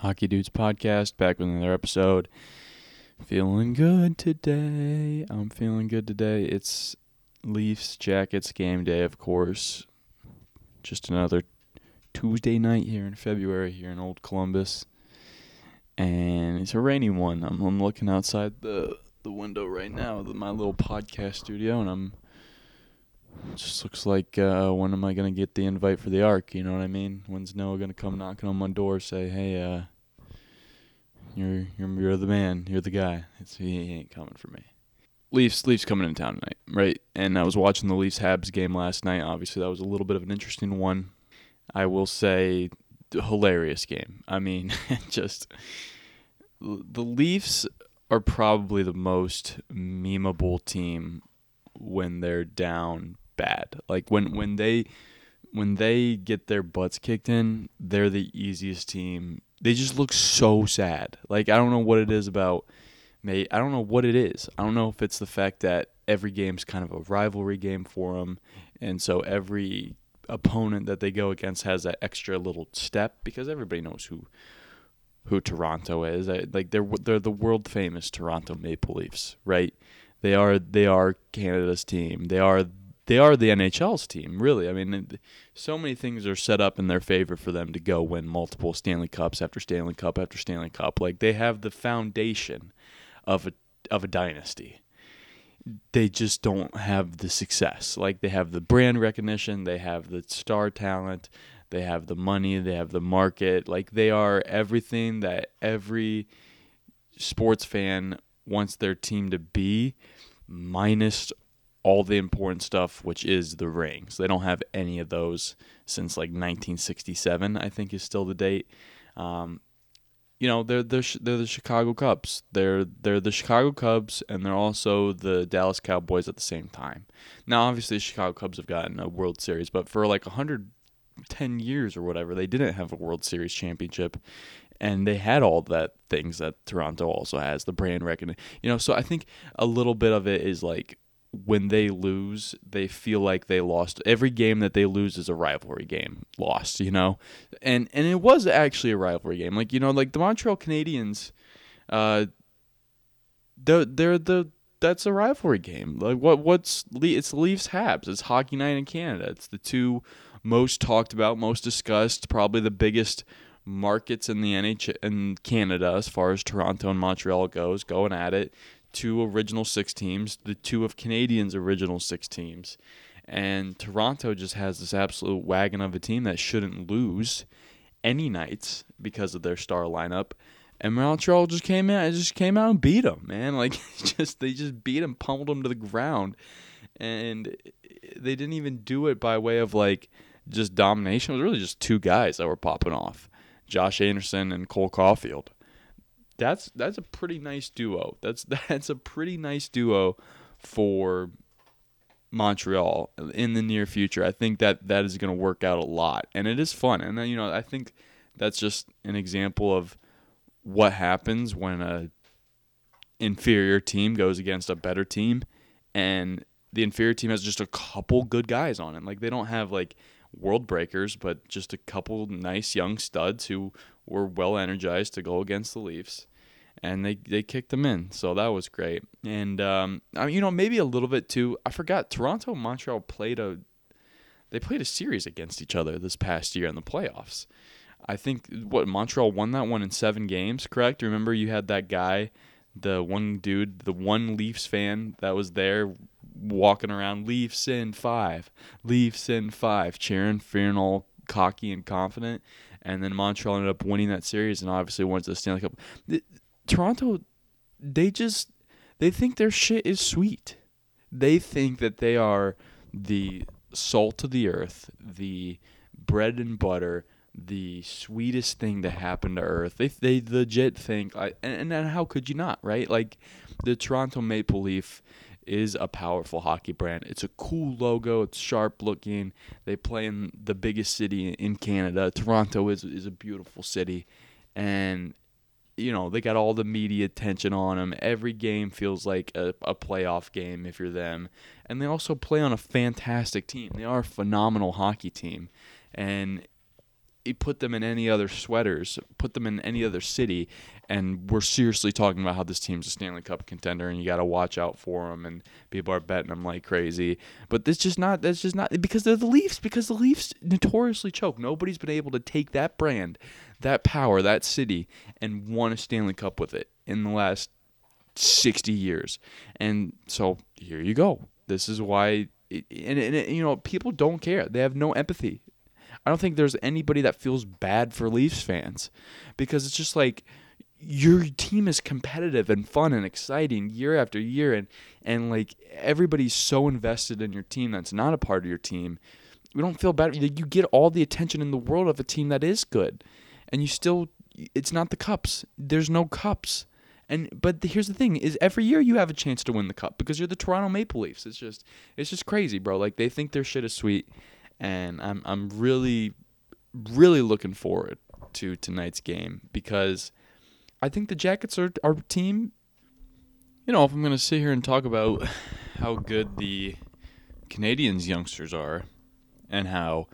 Hockey Dudes podcast, back with another episode. Feeling good today. I'm feeling good today. It's Leafs Jackets game day, of course. Just another Tuesday night here in February here in Old Columbus. And it's a rainy one. I'm, I'm looking outside the, the window right now, the, my little podcast studio, and I'm just looks like uh, when am I gonna get the invite for the arc? You know what I mean? When's Noah gonna come knocking on my door, say, "Hey, uh, you're you're you're the man, you're the guy." It's he ain't coming for me. Leafs Leafs coming in town tonight, right? And I was watching the Leafs Habs game last night. Obviously, that was a little bit of an interesting one. I will say, hilarious game. I mean, just the Leafs are probably the most memeable team when they're down bad. Like when when they when they get their butts kicked in, they're the easiest team. They just look so sad. Like I don't know what it is about may I don't know what it is. I don't know if it's the fact that every game's kind of a rivalry game for them and so every opponent that they go against has that extra little step because everybody knows who who Toronto is. Like they're they're the world famous Toronto Maple Leafs, right? They are they are Canada's team. They are they are the NHL's team, really. I mean, so many things are set up in their favor for them to go win multiple Stanley Cups after Stanley Cup after Stanley Cup. Like they have the foundation of a of a dynasty. They just don't have the success. Like they have the brand recognition, they have the star talent, they have the money, they have the market. Like they are everything that every sports fan wants their team to be, minus all the important stuff, which is the rings. They don't have any of those since like 1967, I think is still the date. Um, you know, they're they're they're the Chicago Cubs. They're they're the Chicago Cubs, and they're also the Dallas Cowboys at the same time. Now, obviously, the Chicago Cubs have gotten a World Series, but for like 110 years or whatever, they didn't have a World Series championship, and they had all that things that Toronto also has, the brand recognition. You know, so I think a little bit of it is like when they lose, they feel like they lost. Every game that they lose is a rivalry game lost, you know? And and it was actually a rivalry game. Like, you know, like the Montreal Canadiens uh they're, they're the that's a rivalry game. Like what what's it's Leafs Habs. It's hockey night in Canada. It's the two most talked about, most discussed, probably the biggest markets in the NH in Canada as far as Toronto and Montreal goes, going at it two original six teams, the two of Canadians' original six teams. And Toronto just has this absolute wagon of a team that shouldn't lose any nights because of their star lineup. And Montreal just came out, just came out and beat them, man. Like just they just beat them, pummeled them to the ground, and they didn't even do it by way of like just domination. It was really just two guys that were popping off, Josh Anderson and Cole Caufield that's that's a pretty nice duo. That's that's a pretty nice duo for Montreal in the near future. I think that that is going to work out a lot, and it is fun. And then you know, I think that's just an example of what happens when a inferior team goes against a better team, and the inferior team has just a couple good guys on it. Like they don't have like world breakers, but just a couple nice young studs who were well energized to go against the Leafs and they they kicked them in. So that was great. And um, I mean, you know, maybe a little bit too. I forgot Toronto Montreal played a they played a series against each other this past year in the playoffs. I think what Montreal won that one in seven games. Correct? Remember, you had that guy, the one dude, the one Leafs fan that was there walking around Leafs in five, Leafs in five, cheering, feeling all cocky and confident. And then Montreal ended up winning that series and obviously went to the Stanley Cup. Toronto, they just they think their shit is sweet. They think that they are the salt of the earth, the bread and butter, the sweetest thing to happen to Earth. They they legit think, and, and how could you not, right? Like the Toronto Maple Leaf is a powerful hockey brand. It's a cool logo. It's sharp looking. They play in the biggest city in Canada. Toronto is is a beautiful city, and you know, they got all the media attention on them. Every game feels like a, a playoff game if you're them. And they also play on a fantastic team. They are a phenomenal hockey team. And you put them in any other sweaters, put them in any other city, and we're seriously talking about how this team's a Stanley Cup contender, and you got to watch out for them, and people are betting them like crazy. But that's just not. That's just not because they're the Leafs. Because the Leafs notoriously choke. Nobody's been able to take that brand, that power, that city, and won a Stanley Cup with it in the last sixty years. And so here you go. This is why. It, and, and you know people don't care. They have no empathy. I don't think there's anybody that feels bad for Leafs fans because it's just like your team is competitive and fun and exciting year after year and and like everybody's so invested in your team that's not a part of your team. We don't feel bad. You get all the attention in the world of a team that is good, and you still it's not the cups. There's no cups. And but here's the thing: is every year you have a chance to win the cup because you're the Toronto Maple Leafs. It's just it's just crazy, bro. Like they think their shit is sweet, and I'm I'm really really looking forward to tonight's game because I think the Jackets are our team. You know, if I'm to sit here and talk about how good the Canadiens youngsters are and how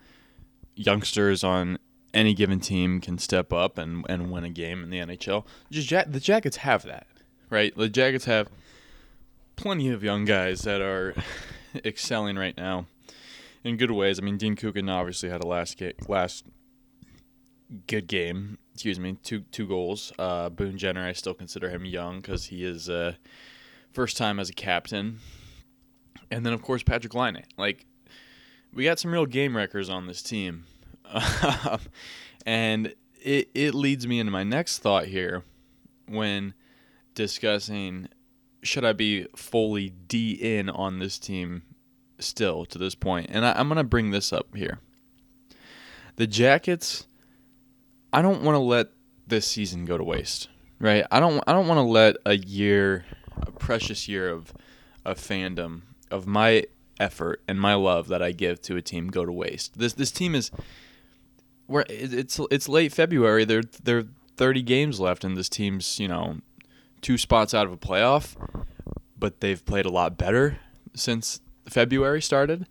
youngsters on any given team can step up and, and win a game in the NHL, just the Jackets have that, right? The Jackets have plenty of young guys that are excelling right now in good ways. I mean, Dean Kukan obviously had a last ga- last good game. Excuse me, two two goals. Uh, Boone Jenner, I still consider him young because he is uh, first time as a captain. And then of course Patrik Laine. Like we got some real game wreckers on this team, Um, and it it leads me into my next thought here when discussing should I be fully D in on this team still to this point, and I, I'm gonna bring this up here. The Jackets I don't want to let this season go to waste, right? I don't I don't want to let a year, a precious year of of fandom of my effort and my love that I give to a team go to waste. This this team is where it's it's late February. There there are 30 games left, and this team's you know two spots out of a playoff, but they've played a lot better since February started,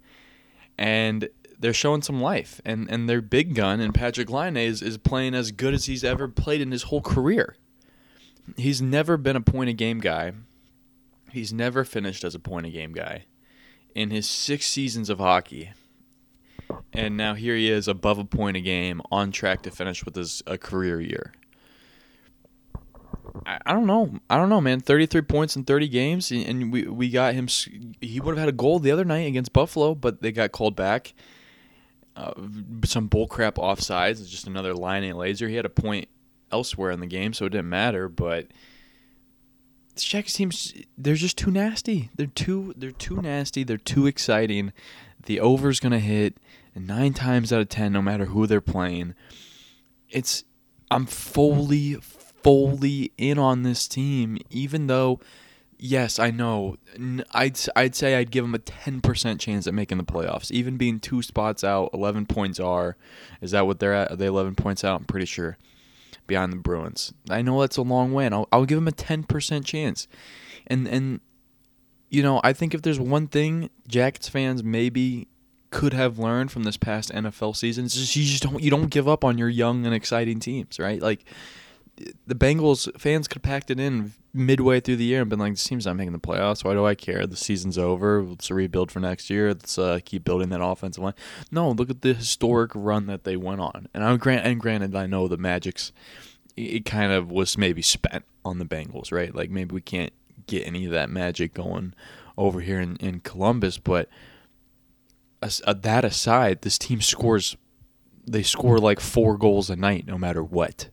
and they're showing some life, and and their big gun and Patrik Laine is is playing as good as he's ever played in his whole career. He's never been a point a game guy. He's never finished as a point a game guy in his six seasons of hockey. And now here he is above a point a game, on track to finish with his a career year. I, I don't know. I don't know, man. 33 points in 30 games, and we, we got him. He would have had a goal the other night against Buffalo, but they got called back uh, some bullcrap offsides. It's just another Laine laser. He had a point elsewhere in the game, so it didn't matter. But the Jackets teams, they're just too nasty. They're too they're too nasty. They're too exciting. The over's gonna hit nine times out of ten, no matter who they're playing. It's I'm fully fully in on this team, even though Yes, I know. I'd I'd say I'd give them a ten percent chance at making the playoffs, even being two spots out. Eleven points are. Is that what they're at? Are they eleven points out? I'm pretty sure. Behind the Bruins, I know that's a long way, and I'll, I'll give them a ten percent chance. And and you know, I think if there's one thing Jackets fans maybe could have learned from this past NFL season, it's just you just don't you don't give up on your young and exciting teams, right? Like the Bengals fans could have packed it in midway through the year and been like, "This team's not making the playoffs. Why do I care? The season's over. Let's rebuild for next year. Let's uh, keep building that offensive line." No, look at the historic run that they went on. And I'm grant and granted, I know the Magic's it kind of was maybe spent on the Bengals, right? Like maybe we can't get any of that magic going over here in, in Columbus, but Uh, that aside, this team scores. They score like four goals a night, no matter what.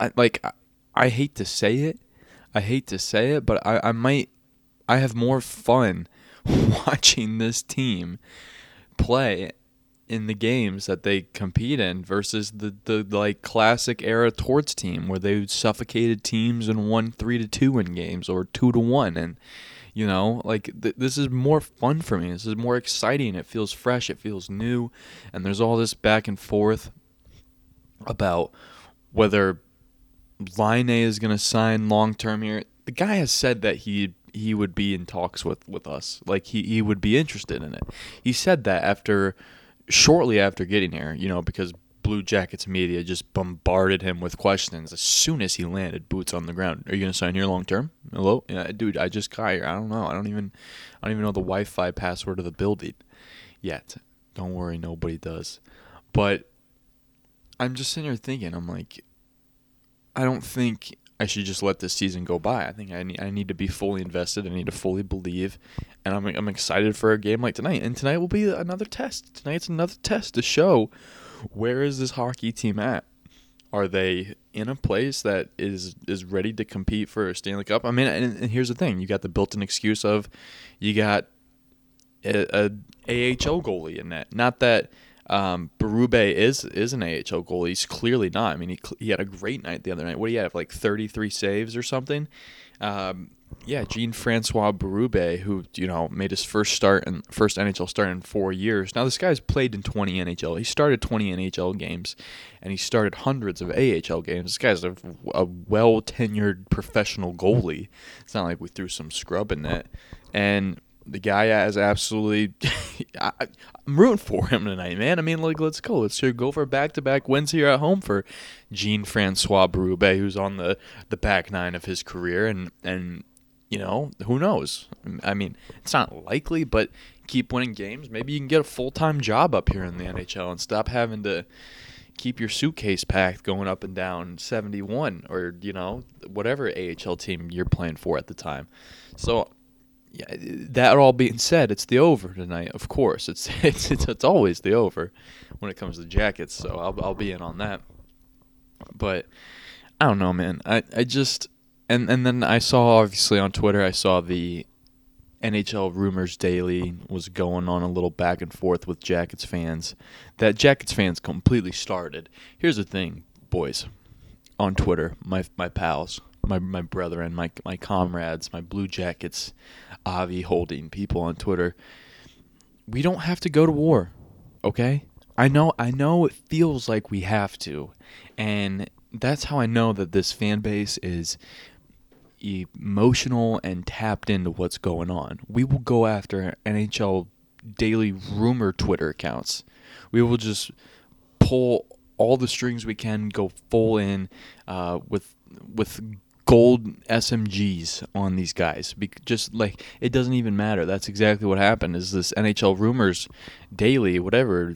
I like I hate to say it. I hate to say it, but I, I might I have more fun watching this team play in the games that they compete in versus the, the like classic era Torts team where they suffocated teams and won three to two in games or two to one and you know like th- this is more fun for me this is more exciting it feels fresh it feels new and there's all this back and forth about whether Laine is going to sign long term here. The guy has said that he he would be in talks with with us. Like he he would be interested in it. He said that after shortly after getting here, you know, because Blue Jackets media just bombarded him with questions as soon as he landed boots on the ground. Are you gonna sign here long term? Hello, yeah, dude. I just got here. I don't know. I don't even. I don't even know the Wi-Fi password of the building yet. Don't worry, nobody does. But I'm just sitting here thinking. I'm like, I don't think I should just let this season go by. I think I need, I need to be fully invested. I need to fully believe, and I'm I'm excited for a game like tonight. And tonight will be another test. Tonight's another test to show where is this hockey team at. Are they in a place that is is ready to compete for a Stanley Cup? I mean, and, and here's the thing: you got the built-in excuse of you got a, a AHL goalie in that. Not that um, Berube is is an AHL goalie. He's clearly not. I mean, he he had a great night the other night. What do you have? Like 33 saves or something. Um, yeah, Jean Francois Berube, who you know made his first start and first NHL start in four years. Now this guy's played in 20 NHL. He started 20 NHL games, and he started hundreds of AHL games. This guy's a, a well tenured professional goalie. It's not like we threw some scrub in that. And the guy has absolutely. I, am rooting for him tonight, man. I mean, like, let's go. Let's go for back to back wins here at home for Jean Francois Berube, who's on the, the back nine of his career, and and you know who knows. I mean, it's not likely, but keep winning games. Maybe you can get a full time job up here in the NHL and stop having to keep your suitcase packed going up and down 71 or you know whatever AHL team you're playing for at the time. So yeah, that all being said, it's the over tonight. Of course, it's it's it's, it's always the over when it comes to jackets. So I'll I'll be in on that. But I don't know, man. I I just and and then I saw obviously on Twitter I saw the NHL rumors daily was going on a little back and forth with Jackets fans. That Jackets fans completely started. Here's the thing, boys, on Twitter, my my pals my my brethren, my my comrades, my Blue Jackets, Avi holding people on Twitter. We don't have to go to war, okay? I know I know it feels like we have to, and that's how I know that this fan base is emotional and tapped into what's going on. We will go after NHL daily rumor Twitter accounts. We will just pull all the strings we can, go full in uh, with with gold SMGs on these guys. Just like it doesn't even matter. That's exactly what happened. Is this NHL rumors daily, whatever?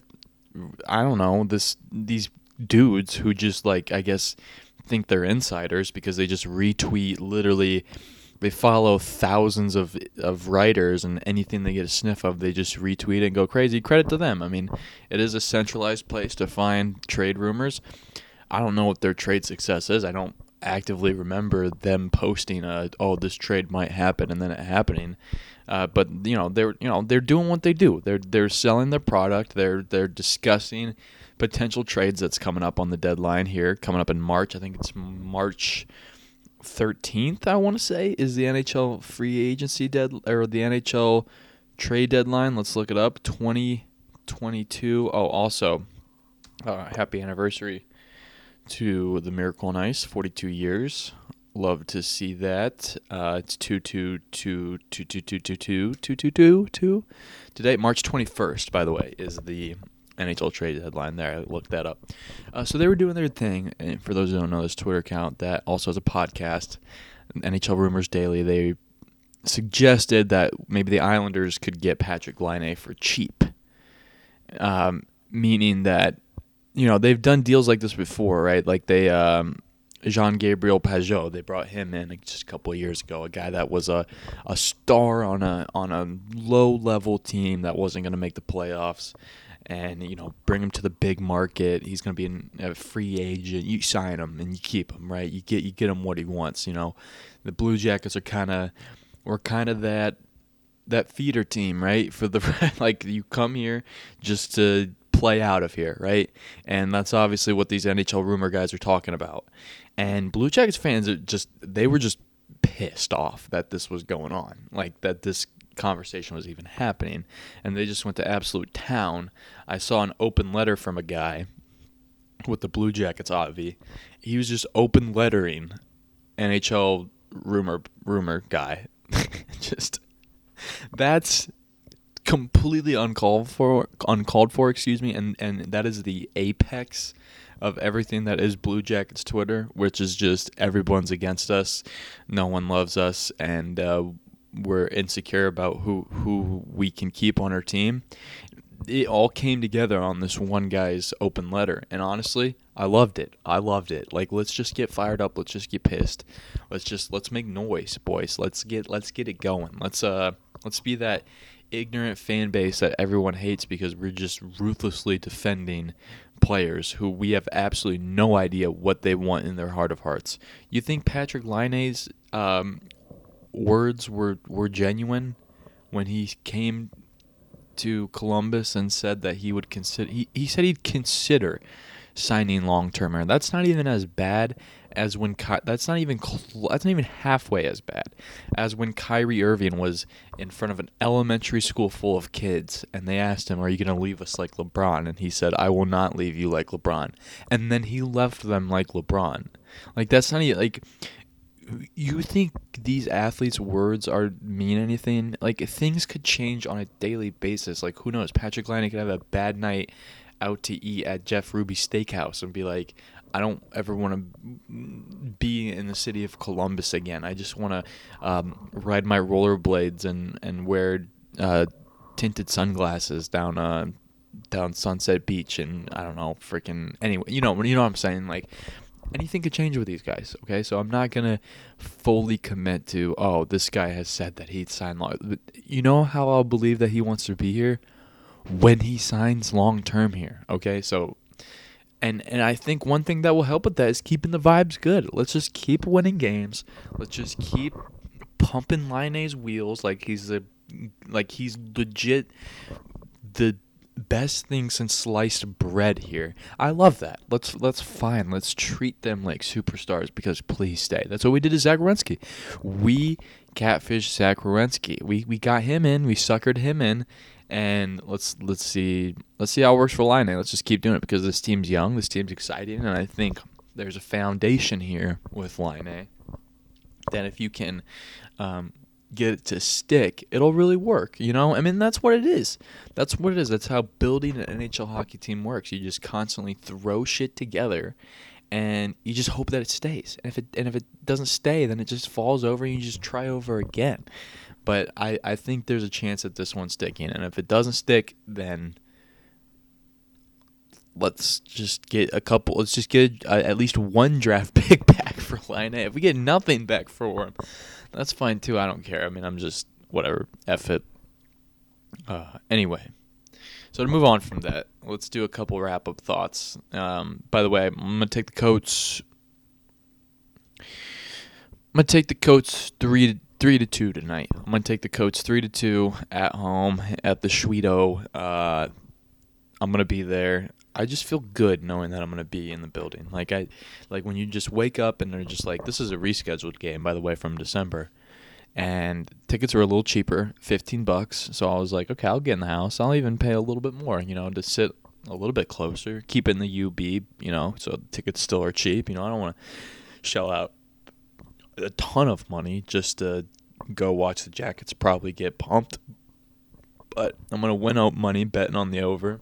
I don't know. This these dudes who just like I guess think they're insiders because they just retweet literally. They follow thousands of of writers and anything they get a sniff of, they just retweet and go crazy. Credit to them. I mean, it is a centralized place to find trade rumors. I don't know what their trade success is. I don't actively remember them posting a oh this trade might happen and then it happening. Uh, but you know they're you know they're doing what they do. They're they're selling their product. They're they're discussing potential trades that's coming up on the deadline here, coming up in March. I think it's March 13th. I want to say is the NHL free agency dead or the NHL trade deadline. Let's look it up. 2022. Oh, also, uh, happy anniversary to the Miracle on Ice, 42 years. Love to see that. Uh, it's 2 2 2 2 2 2 2 2 2 2 2 2. Today, March 21st, by the way, is the NHL trade deadline there. I looked that up. Uh, so they were doing their thing. And for those who don't know, this Twitter account that also has a podcast, NHL Rumors Daily, they suggested that maybe the Islanders could get Patrik Laine for cheap. Um, meaning that you know they've done deals like this before, right? Like they um, Jean Gabriel Pageau, they brought him in just a couple of years ago, a guy that was a, a star on a on a low level team that wasn't going to make the playoffs, and you know bring him to the big market. He's going to be an, a free agent. You sign him and you keep him, right? You get you get him what he wants. You know, the Blue Jackets are kind of we're kind of that that feeder team, right? For the like you come here just to play out of here, right? And that's obviously what these NHL rumor guys are talking about. And Blue Jackets fans are just they were just pissed off that this was going on, like that this conversation was even happening, and they just went to absolute town. I saw an open letter from a guy with the Blue Jackets Avi. He was just open lettering NHL rumor rumor guy. just that's completely uncalled for uncalled for excuse me and and that is the apex of everything that is blue jackets twitter which is just everyone's against us no one loves us and uh, we're insecure about who who we can keep on our team it all came together on this one guy's open letter. And honestly i loved it. I loved it. Like let's just get fired up. Let's just get pissed. Let's just let's make noise boys. Let's get let's get it going. Let's uh let's be that ignorant fan base that everyone hates because we're just ruthlessly defending players who we have absolutely no idea what they want in their heart of hearts. You think Patrik Laine's um, words were were genuine when he came to Columbus and said that he would consider he, he said he'd consider signing long term. That's not even as bad as when Ky- that's not even cl- that's not even halfway as bad as when Kyrie Irving was in front of an elementary school full of kids and they asked him, "Are you going to leave us like LeBron?" and he said, "I will not leave you like LeBron." And then he left them like LeBron. Like that's not even like you think these athletes' words are mean anything? Like things could change on a daily basis. Like who knows? Patrik Laine could have a bad night out to eat at Jeff Ruby's Steakhouse and be like, I don't ever want to be in the city of Columbus again. I just want to um, ride my rollerblades and and wear uh, tinted sunglasses down uh, down Sunset Beach and I don't know, freaking anyway. You know, you know what I'm saying? Like anything could change with these guys. Okay, so I'm not gonna fully commit to. Oh, this guy has said that he'd sign long. You know how I'll believe that he wants to be here when he signs long term here. Okay, so and and I think one thing that will help with that is keeping the vibes good. Let's just keep winning games. Let's just keep pumping Laine's wheels like he's a like he's legit the best thing since sliced bread here. I love that. Let's let's fine. Let's treat them like superstars because please stay. That's what we did to Zach. We catfish Zach. We we got him in. We suckered him in, and let's let's see let's see how it works for Laine. Let's just keep doing it because this team's young, this team's exciting, and I think there's a foundation here with Laine that if you can um, get it to stick, it'll really work. You know, I mean that's what it is. That's what it is. That's how building an NHL hockey team works. You just constantly throw shit together. And you just hope that it stays. And if it and if it doesn't stay, then it just falls over and you just try over again. But I, I think there's a chance that this one's sticking. And if it doesn't stick, then let's just get a couple. Let's just get a, at least one draft pick back for Laine. If we get nothing back for him, that's fine too. I don't care. I mean, I'm just whatever. F it. Uh, anyway, so to move on from that, let's do a couple wrap up thoughts. Um, by the way, I'm gonna take the Coats. I'm gonna take the Coats three three to two tonight. I'm gonna take the Coats three to two at home at the Schwedo. Uh, I'm gonna be there. I just feel good knowing that I'm gonna be in the building. Like I, like when you just wake up and they're just like, this is a rescheduled game, by the way, from December, and tickets are a little cheaper, fifteen bucks. So I was like, okay, I'll get in the house. I'll even pay a little bit more, you know, to sit a little bit closer, keep in the UB, you know, so tickets still are cheap. You know, I don't want to shell out a ton of money just to go watch the Jackets probably get pumped. But I'm gonna win out money betting on the over.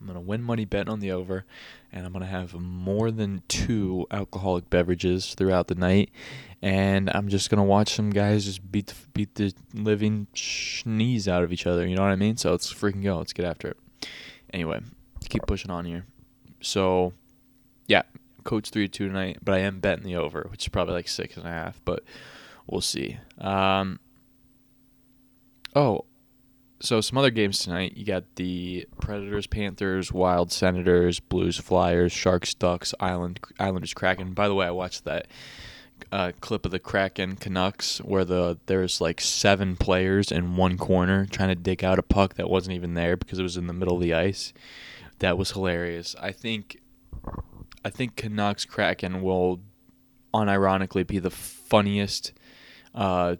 I'm gonna win money betting on the over, and I'm gonna have more than two alcoholic beverages throughout the night, and I'm just gonna watch some guys just beat the, beat the living sneeze out of each other. You know what I mean? So let's freaking go. Let's get after it. Anyway, keep pushing on here. So, yeah, Coats three to two tonight, but I am betting the over, which is probably like six and a half, but we'll see. Um, oh, so some other games tonight. You got the Predators, Panthers, Wild, Senators, Blues, Flyers, Sharks, Ducks, Island, Islanders, Kraken. By the way, I watched that uh, clip of the Kraken Canucks where the there's like seven players in one corner trying to dig out a puck that wasn't even there because it was in the middle of the ice. That was hilarious. I think I think Canucks Kraken will unironically be the funniest uh,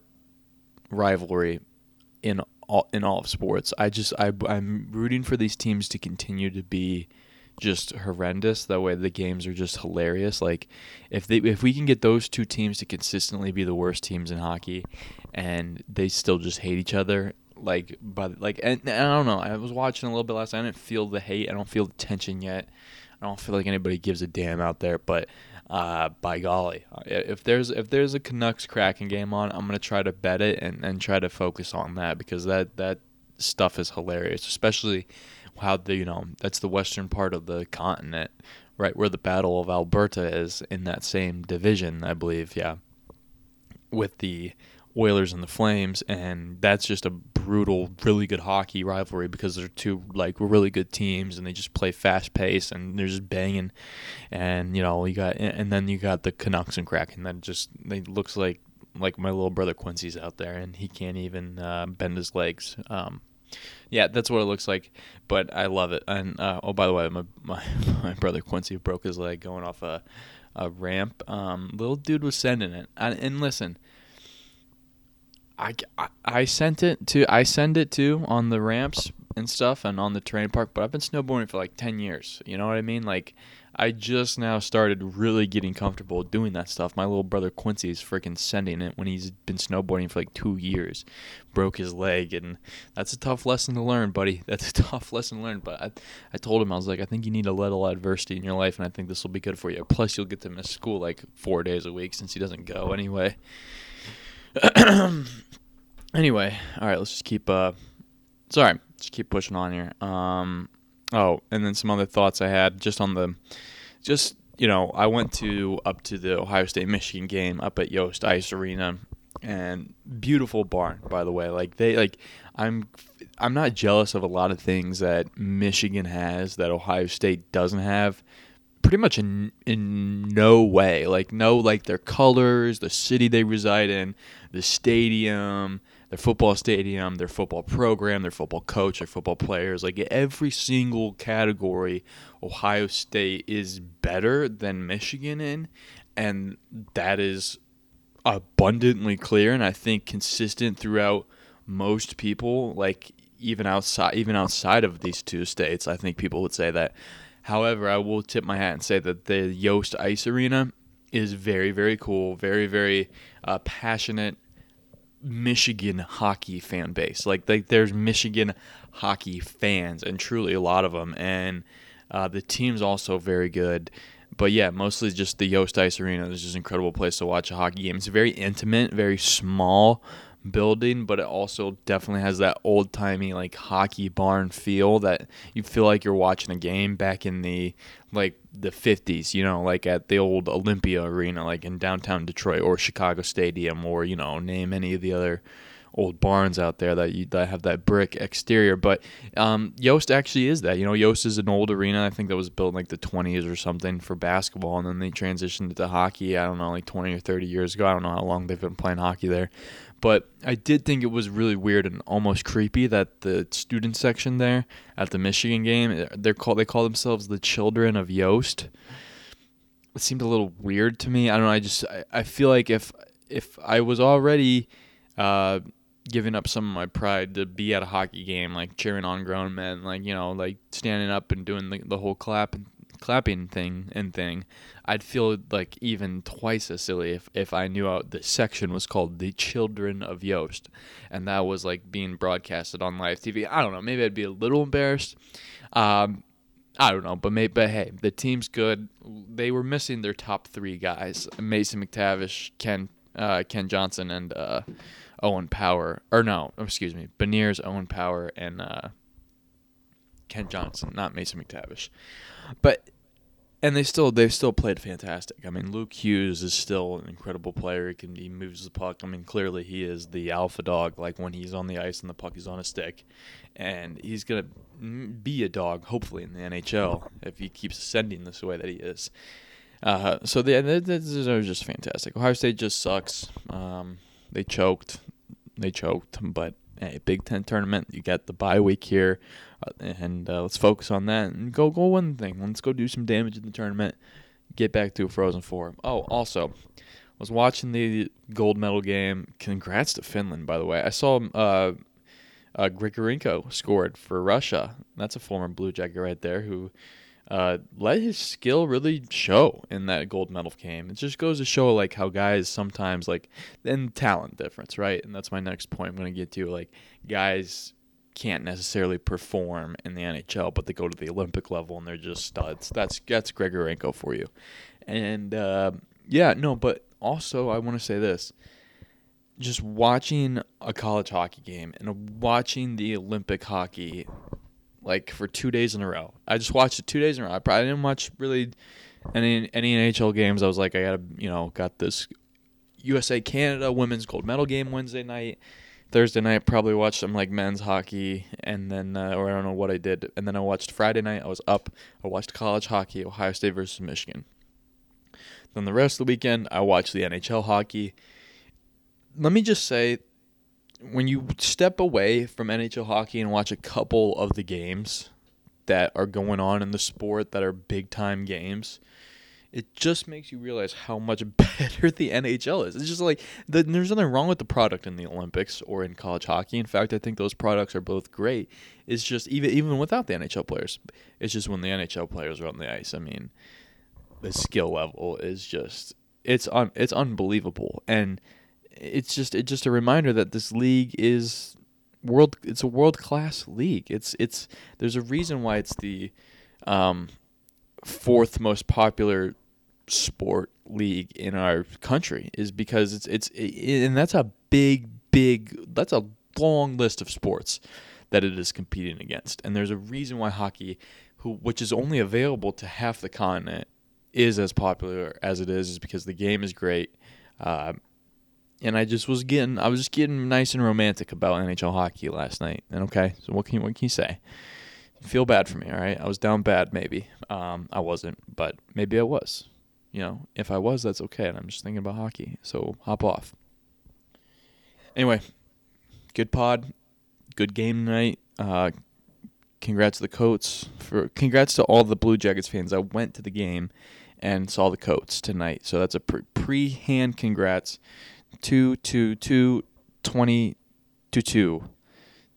rivalry in all in all of sports. I just I I'm rooting for these teams to continue to be just horrendous. That way the games are just hilarious. Like if they if we can get those two teams to consistently be the worst teams in hockey and they still just hate each other, Like, but like, and, and I don't know. I was watching a little bit last. night. I didn't feel the hate. I don't feel the tension yet. I don't feel like anybody gives a damn out there. But uh, by golly, if there's if there's a Canucks Kraken game on, I'm gonna try to bet it and, and try to focus on that because that that stuff is hilarious, especially how the you know that's the western part of the continent, right where the Battle of Alberta is in that same division, I believe. Yeah, with the Oilers and the Flames, and that's just a brutal, really good hockey rivalry because they're two like really good teams, and they just play fast pace, and they're just banging, and you know you got, and then you got the Canucks and Kraken that just they looks like like my little brother Quincy's out there, and he can't even uh, bend his legs. Um, yeah, that's what it looks like. But I love it. And uh, oh, by the way, my, my my brother Quincy broke his leg going off a a ramp. Um, little dude was sending it. And, and listen, I, I, sent it to I send it to on the ramps and stuff and on the terrain park. But I've been snowboarding for like ten years. You know what I mean? Like I just now started really getting comfortable doing that stuff. My little brother Quincy is freaking sending it when he's been snowboarding for like two years. Broke his leg, and that's a tough lesson to learn, buddy. That's a tough lesson to learn. But I, I told him, I was like, I think you need a little adversity in your life, and I think this will be good for you. Plus, you'll get to miss school like four days a week since he doesn't go anyway. anyway, all right, let's just keep, uh, sorry, just keep pushing on here. Um, Oh, and then some other thoughts I had just on the, just you know, I went to up to the Ohio State Michigan game up at Yost Ice Arena, and beautiful barn by the way. Like they like, I'm I'm not jealous of a lot of things that Michigan has that Ohio State doesn't have. Pretty much in in no way. Like no like their colors, the city they reside in, the stadium, their football stadium, their football program, their football coach, their football players. Like every single category, Ohio State is better than Michigan in, and that is abundantly clear and I think consistent throughout most people. Like even outside, even outside of these two states, I think people would say that. However, I will tip my hat and say that the Yost Ice Arena is very, very cool, very, very uh, passionate Michigan hockey fan base. Like, like there's Michigan hockey fans, and truly a lot of them. And uh, the team's also very good. But yeah, mostly just the Yost Ice Arena is just an incredible place to watch a hockey game. It's a very intimate, very small building, but it also definitely has that old timey like hockey barn feel that you feel like you're watching a game back in the like the 50s, you know, like at the old Olympia Arena, like in downtown Detroit or Chicago Stadium, or you know, name any of the other old barns out there that you that have that brick exterior. But um, Yost actually is that. You know, Yost is an old arena. I think that was built in like the 20s or something for basketball, and then they transitioned to hockey. I don't know, like 20 or 30 years ago. I don't know how long they've been playing hockey there. But I did think it was really weird and almost creepy that the student section there at the Michigan game, they're called they call themselves the Children of Yost. It seemed a little weird to me. I don't know. I just I, I feel like if if I was already uh, giving up some of my pride to be at a hockey game, like cheering on grown men, like you know, like standing up and doing the, the whole clap clapping thing and thing, I'd feel like even twice as silly if, if I knew out the section was called The Children of Yost and that was like being broadcasted on live TV. I don't know. Maybe I'd be a little embarrassed. Um, I don't know, but maybe, but hey, the team's good. They were missing their top three guys: Mason McTavish, Ken uh, Kent Johnson, and uh, Owen Power. Or no, excuse me, Beniers, Owen Power, and uh, Kent Johnson, not Mason McTavish. But and they still they've still played fantastic. I mean, Luke Hughes is still an incredible player. He can he moves the puck. I mean, clearly he is the alpha dog. Like when he's on the ice and the puck is on a stick, and he's gonna be a dog hopefully in the NHL if he keeps ascending this way that he is. Uh, so they, they, they, just fantastic. Ohio State just sucks. Um, they choked, they choked, but hey, Big Ten tournament. You got the bye week here. Uh, and uh, let's focus on that and go go win the thing. Let's go do some damage in the tournament. Get back to a Frozen Four. Oh, also, was watching the gold medal game. Congrats to Finland, by the way. I saw uh, uh, Grigorenko scored for Russia. That's a former Blue Jacket right there who uh, let his skill really show in that gold medal game. It just goes to show like how guys sometimes like then talent difference, right? And that's my next point I'm gonna get to. Like guys can't necessarily perform in the NHL, but they go to the Olympic level and they're just studs. That's that's Grigorenko for you. And uh, yeah, no, but also I want to say this: just watching a college hockey game and watching the Olympic hockey like for two days in a row. I just watched it two days in a row. I probably didn't watch really any any NHL games. I was like, I gotta, you know, got this USA Canada women's gold medal game Wednesday night. Thursday night, probably watched some like men's hockey, and then uh, or I don't know what I did, and then I watched Friday night. I was up. I watched college hockey, Ohio State versus Michigan. Then the rest of the weekend, I watched the NHL hockey. Let me just say, when you step away from NHL hockey and watch a couple of the games that are going on in the sport that are big time games, it just makes you realize how much better the NHL is. It's just like the, there's nothing wrong with the product in the Olympics or in college hockey. In fact, I think those products are both great. It's just even even without the NHL players, it's just when the NHL players are on the ice. I mean, the skill level is just it's un, it's unbelievable and it's just it's just a reminder that this league is world it's a world class league. It's it's there's a reason why it's the um, fourth most popular sport league in our country is because it's it's it, and that's a big big that's a long list of sports that it is competing against. And there's a reason why hockey who which is only available to half the continent is as popular as it is is because the game is great. Uh, and I just was getting I was just getting nice and romantic about NHL hockey last night. And okay, so what can you, what can you say? Feel bad for me, all right? I was down bad, maybe. Um, I wasn't, but maybe I was. You know, if I was, that's okay. And I'm just thinking about hockey, so hop off. Anyway, good pod, good game tonight. Uh, congrats to the Coats for congrats to all the Blue Jackets fans. I went to the game and saw the Coats tonight, so that's a pre hand congrats two, two, two, 20 to 2.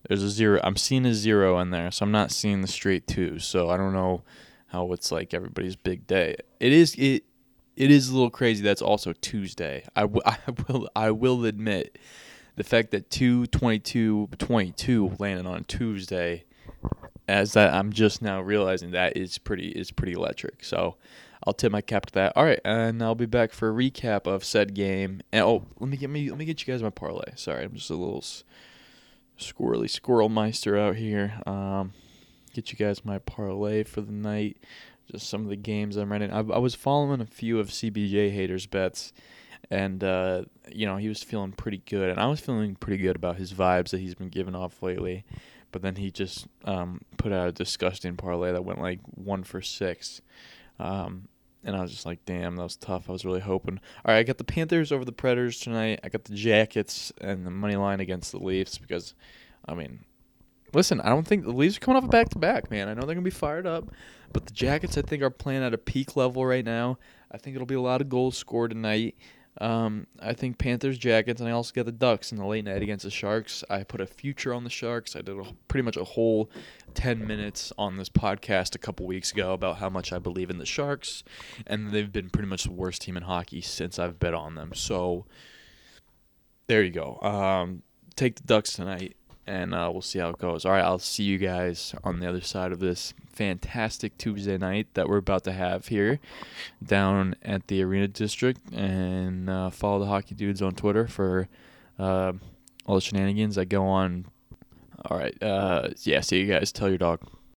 There's a zero. I'm seeing a zero in there, so I'm not seeing the straight two. So I don't know how it's like everybody's big day. It is it it is a little crazy. That's also Tuesday. I, w- I will I will admit the fact that 222 22 landed on Tuesday as that I'm just now realizing that is pretty is pretty electric. So I'll tip my cap to that. All right, and I'll be back for a recap of said game. And oh, let me get me let me get you guys my parlay. Sorry, I'm just a little squirrely squirrel meister out here. Um, get you guys my parlay for the night. Just some of the games I'm running. I, I was following a few of CBJ haters bets, and uh, you know he was feeling pretty good, and I was feeling pretty good about his vibes that he's been giving off lately. But then he just um, put out a disgusting parlay that went like one for six. Um, and I was just like, damn, that was tough. I was really hoping. All right, I got the Panthers over the Predators tonight. I got the Jackets and the money line against the Leafs because, I mean, listen, I don't think the Leafs are coming off a back to back, man. I know they're gonna be fired up, but the Jackets, I think, are playing at a peak level right now. I think it'll be a lot of goals scored tonight. Um, I think Panthers, Jackets, and I also got the Ducks in the late night against the Sharks. I put a future on the Sharks. I did a, pretty much a whole 10 minutes on this podcast a couple weeks ago about how much I believe in the Sharks, and they've been pretty much the worst team in hockey since I've bet on them. So there you go. Um, take the Ducks tonight and uh, we'll see how it goes. All right, I'll see you guys on the other side of this fantastic Tuesday night that we're about to have here down at the Arena District. And uh, follow the Hockey Dudes on Twitter for uh, all the shenanigans that go on. All right, uh, yeah, see you guys. Tell your dog.